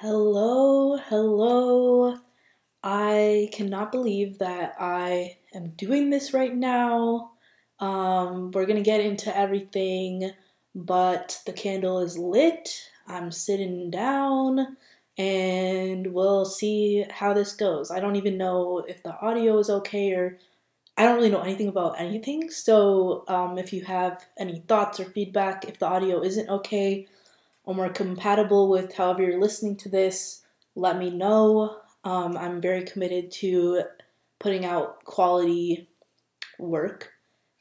Hello, hello. I cannot believe that I am doing this right now. Um, we're gonna get into everything, but the candle is lit. I'm sitting down, and we'll see how this goes. I don't even know if the audio is okay or I don't really know anything about anything. So, um, if you have any thoughts or feedback, if the audio isn't okay, or more compatible with however you're listening to this, let me know. Um, I'm very committed to putting out quality work.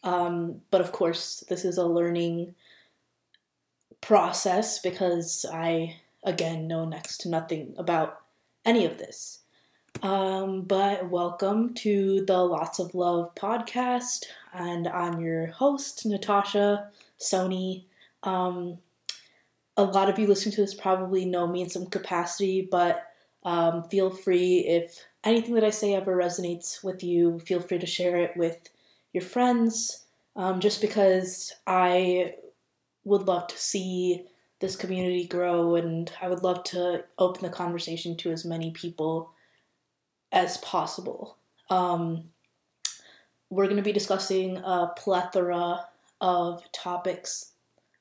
Um, but of course, this is a learning process because I, again, know next to nothing about any of this. Um, but welcome to the Lots of Love podcast, and I'm your host, Natasha Sohni. Um, a lot of you listening to this probably know me in some capacity, but um, feel free if anything that I say ever resonates with you, feel free to share it with your friends. Um, just because I would love to see this community grow and I would love to open the conversation to as many people as possible. Um, we're going to be discussing a plethora of topics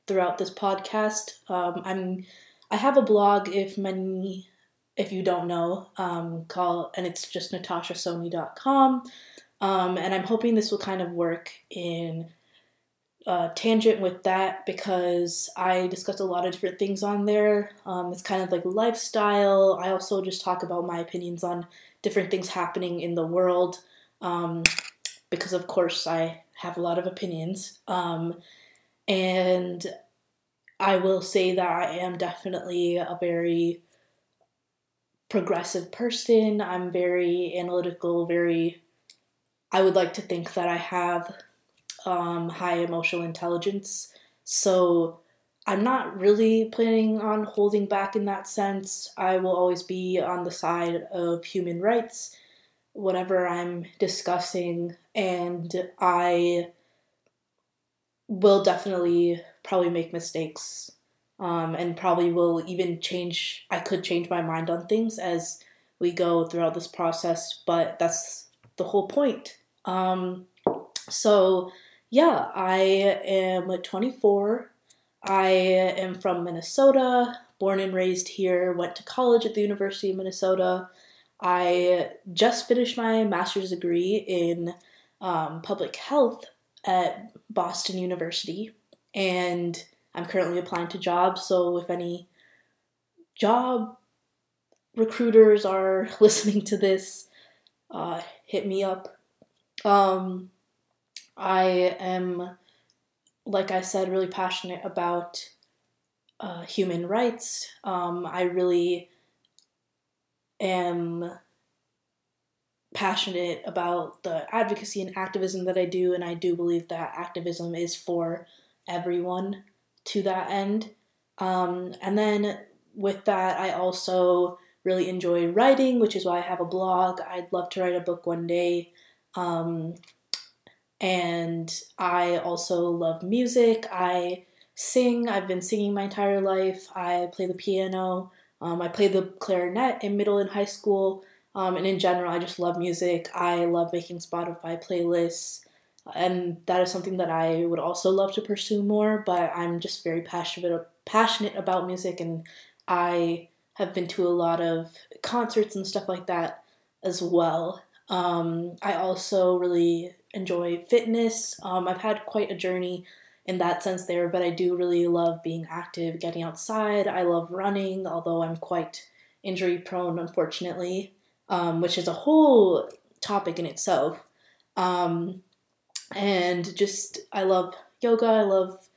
throughout this podcast. Um, I'm I have a blog if many if you don't know um, call and it's just natashasohni.com um, and I'm hoping this will kind of work in uh, tangent with that because I discuss a lot of different things on there. Um, it's kind of like lifestyle. I also just talk about my opinions on different things happening in the world um, because, of course, I have a lot of opinions. Um, and I will say that I am definitely a very progressive person. I'm very analytical, very. I would like to think that I have um, high emotional intelligence. So I'm not really planning on holding back in that sense. I will always be on the side of human rights, whatever I'm discussing, and I will definitely probably make mistakes um, and probably will even change. I could change my mind on things as we go throughout this process, but that's the whole point. Um, so, yeah, I am 24. I am from Minnesota, born and raised here, went to college at the University of Minnesota. I just finished my master's degree in um, public health at Boston University, and I'm currently applying to jobs. So if any job recruiters are listening to this, uh, hit me up. Um, I am, like I said, really passionate about uh, human rights. Um, I really am passionate about the advocacy and activism that I do, and I do believe that activism is for everyone to that end. Um, and then with that, I also really enjoy writing, which is why I have a blog. I'd love to write a book one day. Um, and I also love music. I sing. I've been singing my entire life. I play the piano. Um, I played the clarinet in middle and high school. Um, and in general, I just love music. I love making Spotify playlists. And that is something that I would also love to pursue more, but I'm just very passionate passionate about music and I have been to a lot of concerts and stuff like that as well. Um, I also really enjoy fitness. Um, I've had quite a journey in that sense there, but I do really love being active, getting outside. I love running, although I'm quite injury prone, unfortunately um, which is a whole topic in itself. Um, and just, I love yoga, I love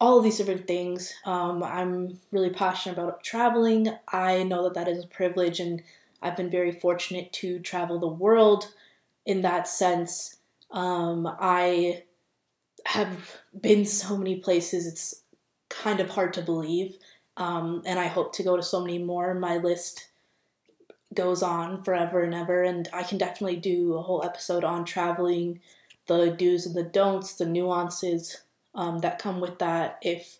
all of these different things. Um, I'm really passionate about traveling. I know that that is a privilege, and I've been very fortunate to travel the world in that sense. Um, I have been so many places, it's kind of hard to believe. Um, and I hope to go to so many more. My list goes on forever and ever. And I can definitely do a whole episode on traveling, the do's and the don'ts, the nuances um, that come with that if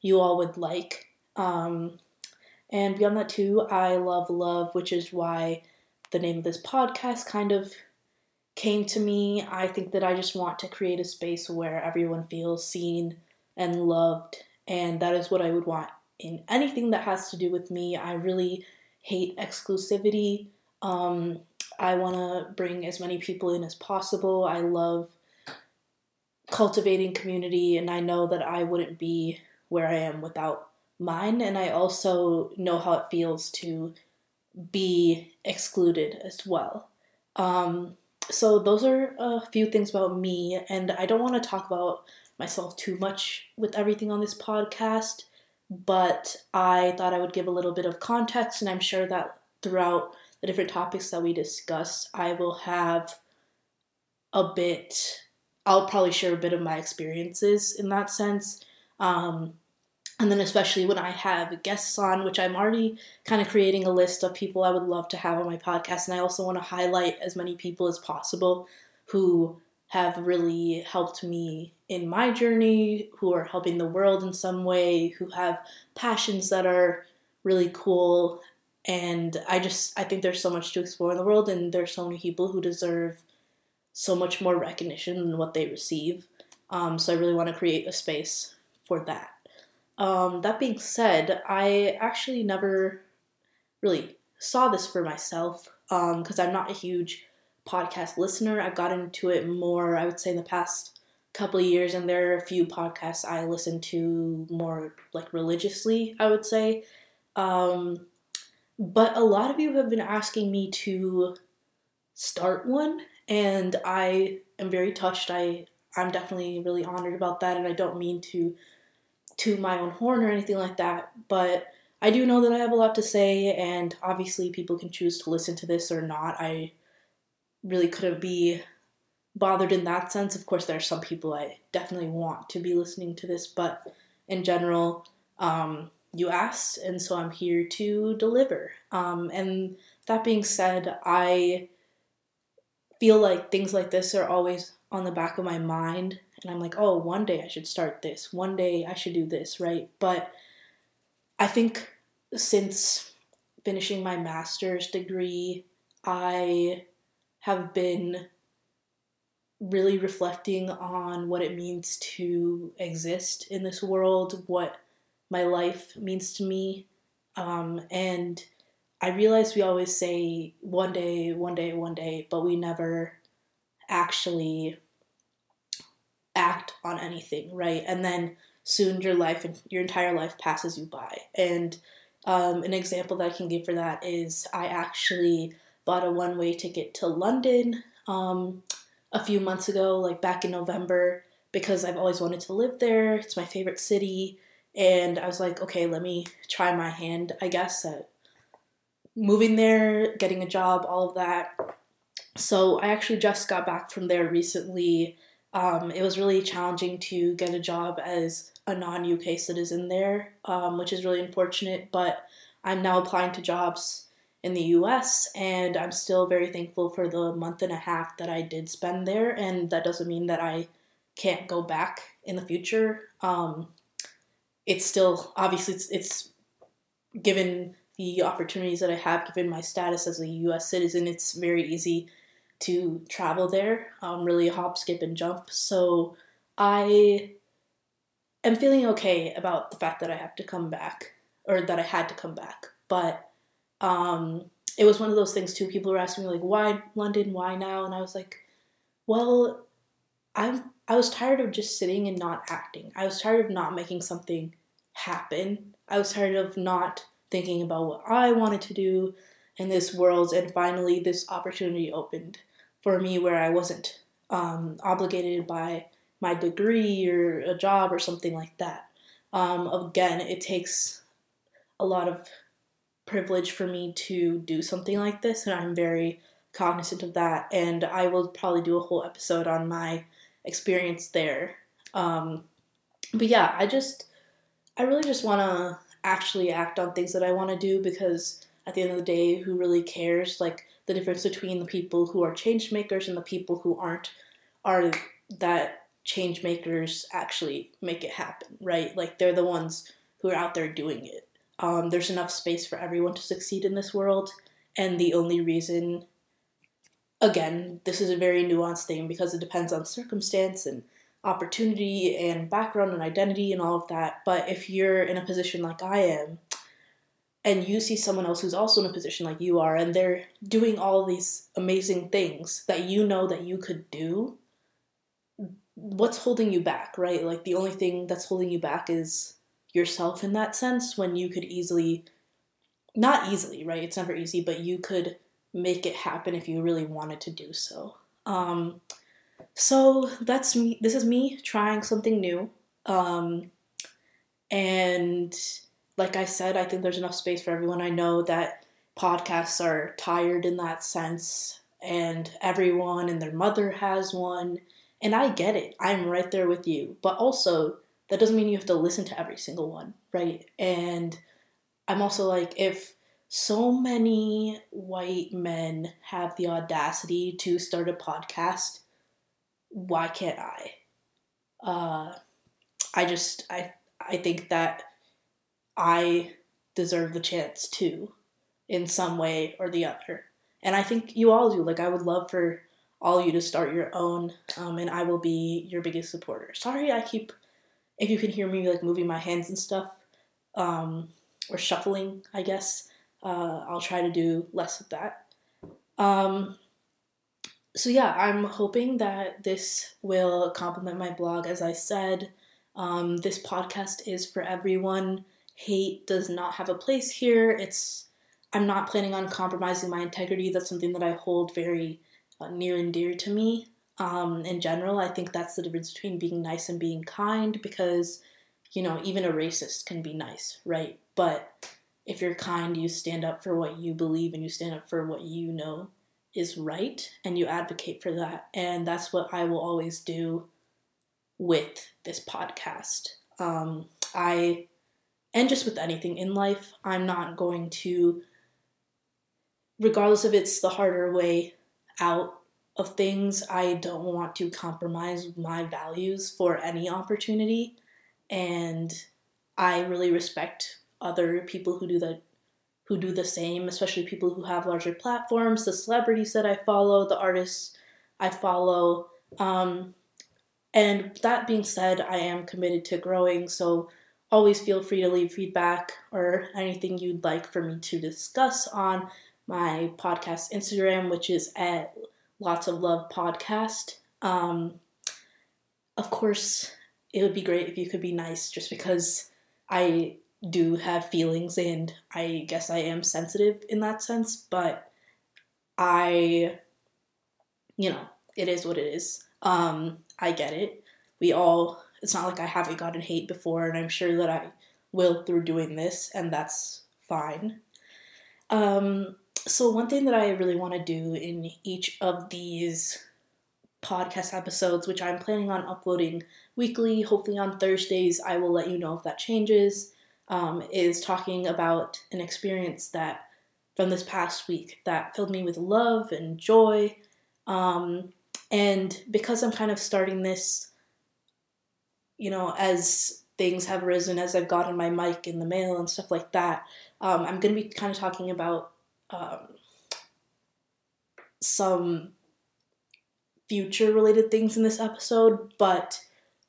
you all would like. Um, And beyond that, too, I love love, which is why the name of this podcast kind of came to me. I think that I just want to create a space where everyone feels seen and loved, and that is what I would want in anything that has to do with me. I really hate exclusivity. Um, I want to bring as many people in as possible. I love cultivating community, and I know that I wouldn't be where I am without mine. And I also know how it feels to be excluded as well. Um, so, those are a few things about me, and I don't want to talk about myself too much with everything on this podcast, but I thought I would give a little bit of context, and I'm sure that throughout the different topics that we discuss, I will have a bit, I'll probably share a bit of my experiences in that sense. Um, and then, especially when I have guests on, which I'm already kind of creating a list of people I would love to have on my podcast. And I also want to highlight as many people as possible who have really helped me in my journey, who are helping the world in some way, who have passions that are really cool. And I just, I think there's so much to explore in the world, and there's so many people who deserve so much more recognition than what they receive. Um, so I really want to create a space for that. Um, that being said, I actually never really saw this for myself because um, I'm not a huge podcast listener. I've gotten into it more, I would say, in the past couple years, and there are a few podcasts I listen to more like religiously, I would say. Um, but a lot of you have been asking me to start one, and I am very touched. I I'm definitely really honored about that, and I don't mean to to my own horn or anything like that, but I do know that I have a lot to say, and obviously people can choose to listen to this or not. I really couldn't be bothered in that sense. Of course, there are some people I definitely want to be listening to this, but in general, um, you asked, and so I'm here to deliver. Um, and that being said, I feel like things like this are always on the back of my mind and I'm like, oh, one day I should start this. One day I should do this, right? But I think since finishing my master's degree, I have been really reflecting on what it means to exist in this world, what my life means to me. Um, and I realize we always say one day, one day, one day, but we never actually act on anything, right? And then soon your life and your entire life passes you by. And um, an example that I can give for that is I actually bought a one way ticket to London um, a few months ago, like back in November, because I've always wanted to live there. It's my favorite city. And I was like, okay, let me try my hand, I guess, at moving there, getting a job, all of that. So I actually just got back from there recently um, it was really challenging to get a job as a non UK citizen there, um, which is really unfortunate. But I'm now applying to jobs in the US, and I'm still very thankful for the month and a half that I did spend there. And that doesn't mean that I can't go back in the future. Um, it's still obviously it's, it's given the opportunities that I have, given my status as a US citizen, it's very easy to travel there, um, really hop, skip, and jump. So I am feeling okay about the fact that I have to come back, or that I had to come back. But um, it was one of those things too. People were asking me like, "Why London? Why now?" And I was like, "Well, I'm I was tired of just sitting and not acting. I was tired of not making something happen. I was tired of not thinking about what I wanted to do in this world, and finally this opportunity opened for me where I wasn't um, obligated by my degree or a job or something like that. Um, again, it takes a lot of privilege for me to do something like this, and I'm very cognizant of that. And I will probably do a whole episode on my experience there. Um, but yeah, I just, I really just want to actually act on things that I want to do because at the end of the day, who really cares? Like, the difference between the people who are change makers and the people who aren't are that change makers actually make it happen, right? Like they're the ones who are out there doing it. Um, there's enough space for everyone to succeed in this world. And the only reason, again, this is a very nuanced thing because it depends on circumstance and opportunity and background and identity and all of that. But if you're in a position like I am, and you see someone else who's also in a position like you are, and they're doing all these amazing things that you know that you could do, what's holding you back, right? Like the only thing that's holding you back is yourself in that sense when you could easily, not easily, right? It's never easy, but you could make it happen if you really wanted to do so. Um, so that's me. This is me trying something new. Um, and like I said, I think there's enough space for everyone. I know that podcasts are tired in that sense, and everyone and their mother has one. And I get it. I'm right there with you. But also, that doesn't mean you have to listen to every single one, right? And I'm also like, if so many white men have the audacity to start a podcast, why can't I? Uh, I just I I think that I deserve the chance to, in some way or the other, and I think you all do. Like I would love for all you to start your own, um, and I will be your biggest supporter. Sorry, I keep if you can hear me like moving my hands and stuff, um, or shuffling, I guess. Uh, I'll try to do less of that. Um, so yeah, I'm hoping that this will complement my blog. As I said, um, this podcast is for everyone. Hate does not have a place here. It's I'm not planning on compromising my integrity. That's something that I hold very uh, near and dear to me. Um, in general, I think that's the difference between being nice and being kind because, you know, even a racist can be nice, right? But if you're kind, you stand up for what you believe and you stand up for what you know is right and you advocate for that. And that's what I will always do with this podcast. Um, I, and just with anything in life, I'm not going to, regardless if it's the harder way out of things, I don't want to compromise my values for any opportunity. And I really respect other people who do that who do the same, especially people who have larger platforms, the celebrities that I follow, the artists I follow. Um, and that being said, I am committed to growing, so always feel free to leave feedback or anything you'd like for me to discuss on my podcast Instagram, which is at Lots of Love Podcast. Um, of course, it would be great if you could be nice just because I do have feelings and I guess I am sensitive in that sense, but I, you know, it is what it is. Um, I get it. We all, it's not like I haven't gotten hate before, and I'm sure that I will through doing this, and that's fine. Um, so, one thing that I really want to do in each of these podcast episodes, which I'm planning on uploading weekly, hopefully on Thursdays, I will let you know if that changes um, is talking about an experience that from this past week that filled me with love and joy. Um, and because I'm kind of starting this, you know, as things have risen, as I've gotten my mic in the mail and stuff like that, um, I'm going to be kind of talking about um, some future related things in this episode, but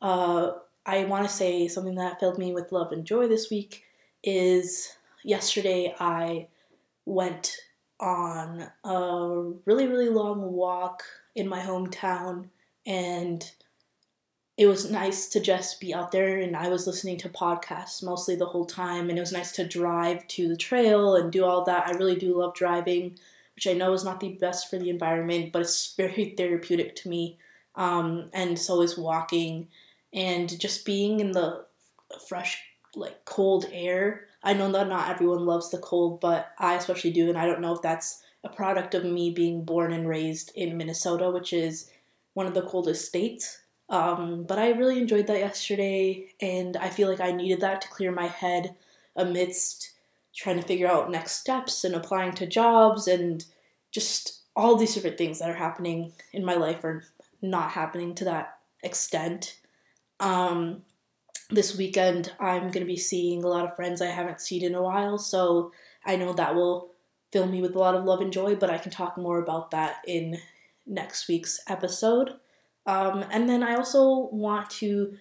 uh, I want to say something that filled me with love and joy this week is yesterday I went on a really, really long walk in my hometown and it was nice to just be out there and I was listening to podcasts mostly the whole time and it was nice to drive to the trail and do all that. I really do love driving, which I know is not the best for the environment, but it's very therapeutic to me. Um, and so is walking and just being in the fresh, like cold air. I know that not everyone loves the cold, but I especially do, and I don't know if that's a product of me being born and raised in Minnesota, which is one of the coldest states. Um, but I really enjoyed that yesterday, and I feel like I needed that to clear my head amidst trying to figure out next steps and applying to jobs and just all these different things that are happening in my life are not happening to that extent. Um, this weekend I'm going to be seeing a lot of friends I haven't seen in a while, so I know that will fill me with a lot of love and joy, but I can talk more about that in next week's episode. Um, and then I also want to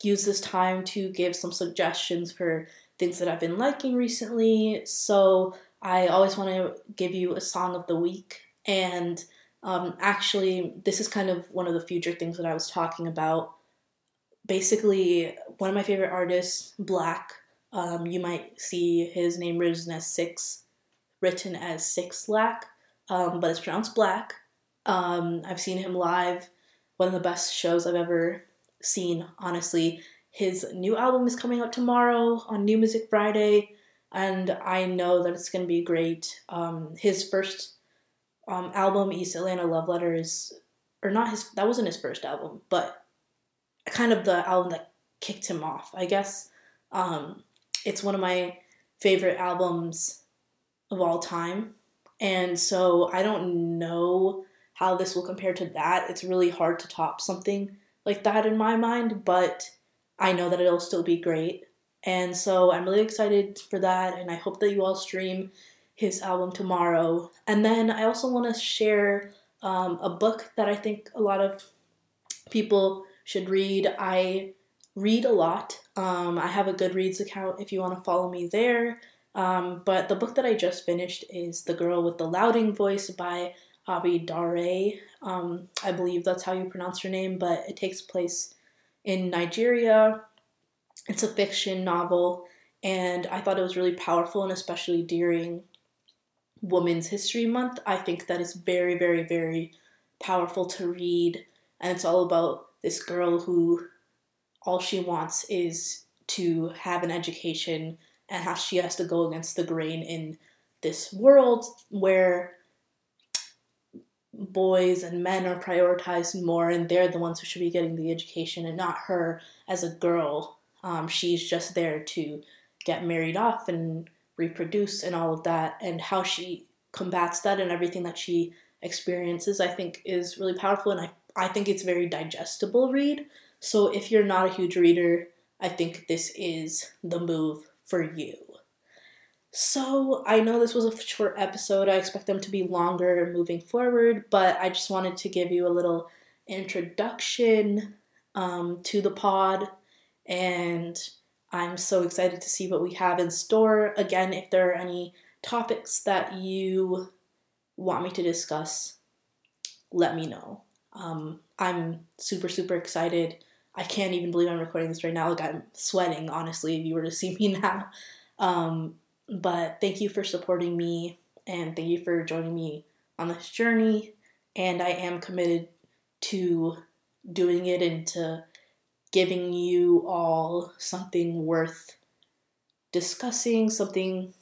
use this time to give some suggestions for things that I've been liking recently. So I always want to give you a song of the week. And um, actually, this is kind of one of the future things that I was talking about. Basically, one of my favorite artists, Black, um, you might see his name written as Six, written as Six Lack, um, but it's pronounced Black. Um, I've seen him live, one of the best shows I've ever seen, honestly. His new album is coming out tomorrow on New Music Friday, and I know that it's going to be great. Um, his first um, album, East Atlanta Love Letter, is, or not his, that wasn't his first album, but kind of the album that kicked him off, I guess. Um, it's one of my favorite albums of all time. And so I don't know how this will compare to that. It's really hard to top something like that in my mind, but I know that it'll still be great. And so I'm really excited for that, and I hope that you all stream his album tomorrow. And then I also want to share um, a book that I think a lot of people should read. I read a lot. Um, I have a Goodreads account if you want to follow me there. Um, but the book that I just finished is The Girl with the Louding Voice by Abi Daré. Um, I believe that's how you pronounce her name, but it takes place in Nigeria. It's a fiction novel, and I thought it was really powerful, and especially during Women's History Month, I think that is very, very, very powerful to read. And it's all about this girl who all she wants is to have an education and how she has to go against the grain in this world where boys and men are prioritized more and they're the ones who should be getting the education and not her as a girl. Um, she's just there to get married off and reproduce and all of that and how she combats that and everything that she experiences i think is really powerful and i, I think it's very digestible read. So if you're not a huge reader i think this is the move for you so I know this was a short episode. I expect them to be longer moving forward, but I just wanted to give you a little introduction um, to the pod, and I'm so excited to see what we have in store. Again, if there are any topics that you want me to discuss, let me know. Um, I'm super, super excited. I can't even believe I'm recording this right now. Like, I'm sweating, honestly, if you were to see me now. Um, but thank you for supporting me and thank you for joining me on this journey. And I am committed to doing it and to giving you all something worth discussing, something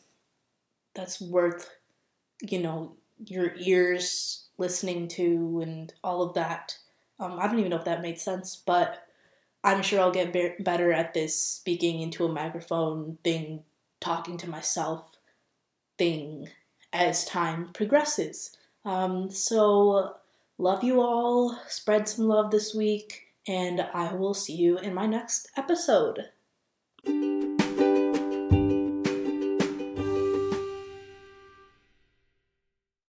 that's worth, you know, your ears listening to and all of that. Um, I don't even know if that made sense, but I'm sure I'll get be- better at this speaking into a microphone thing talking to myself thing as time progresses. Um, so, love you all. Spread some love this week, and I will see you in my next episode.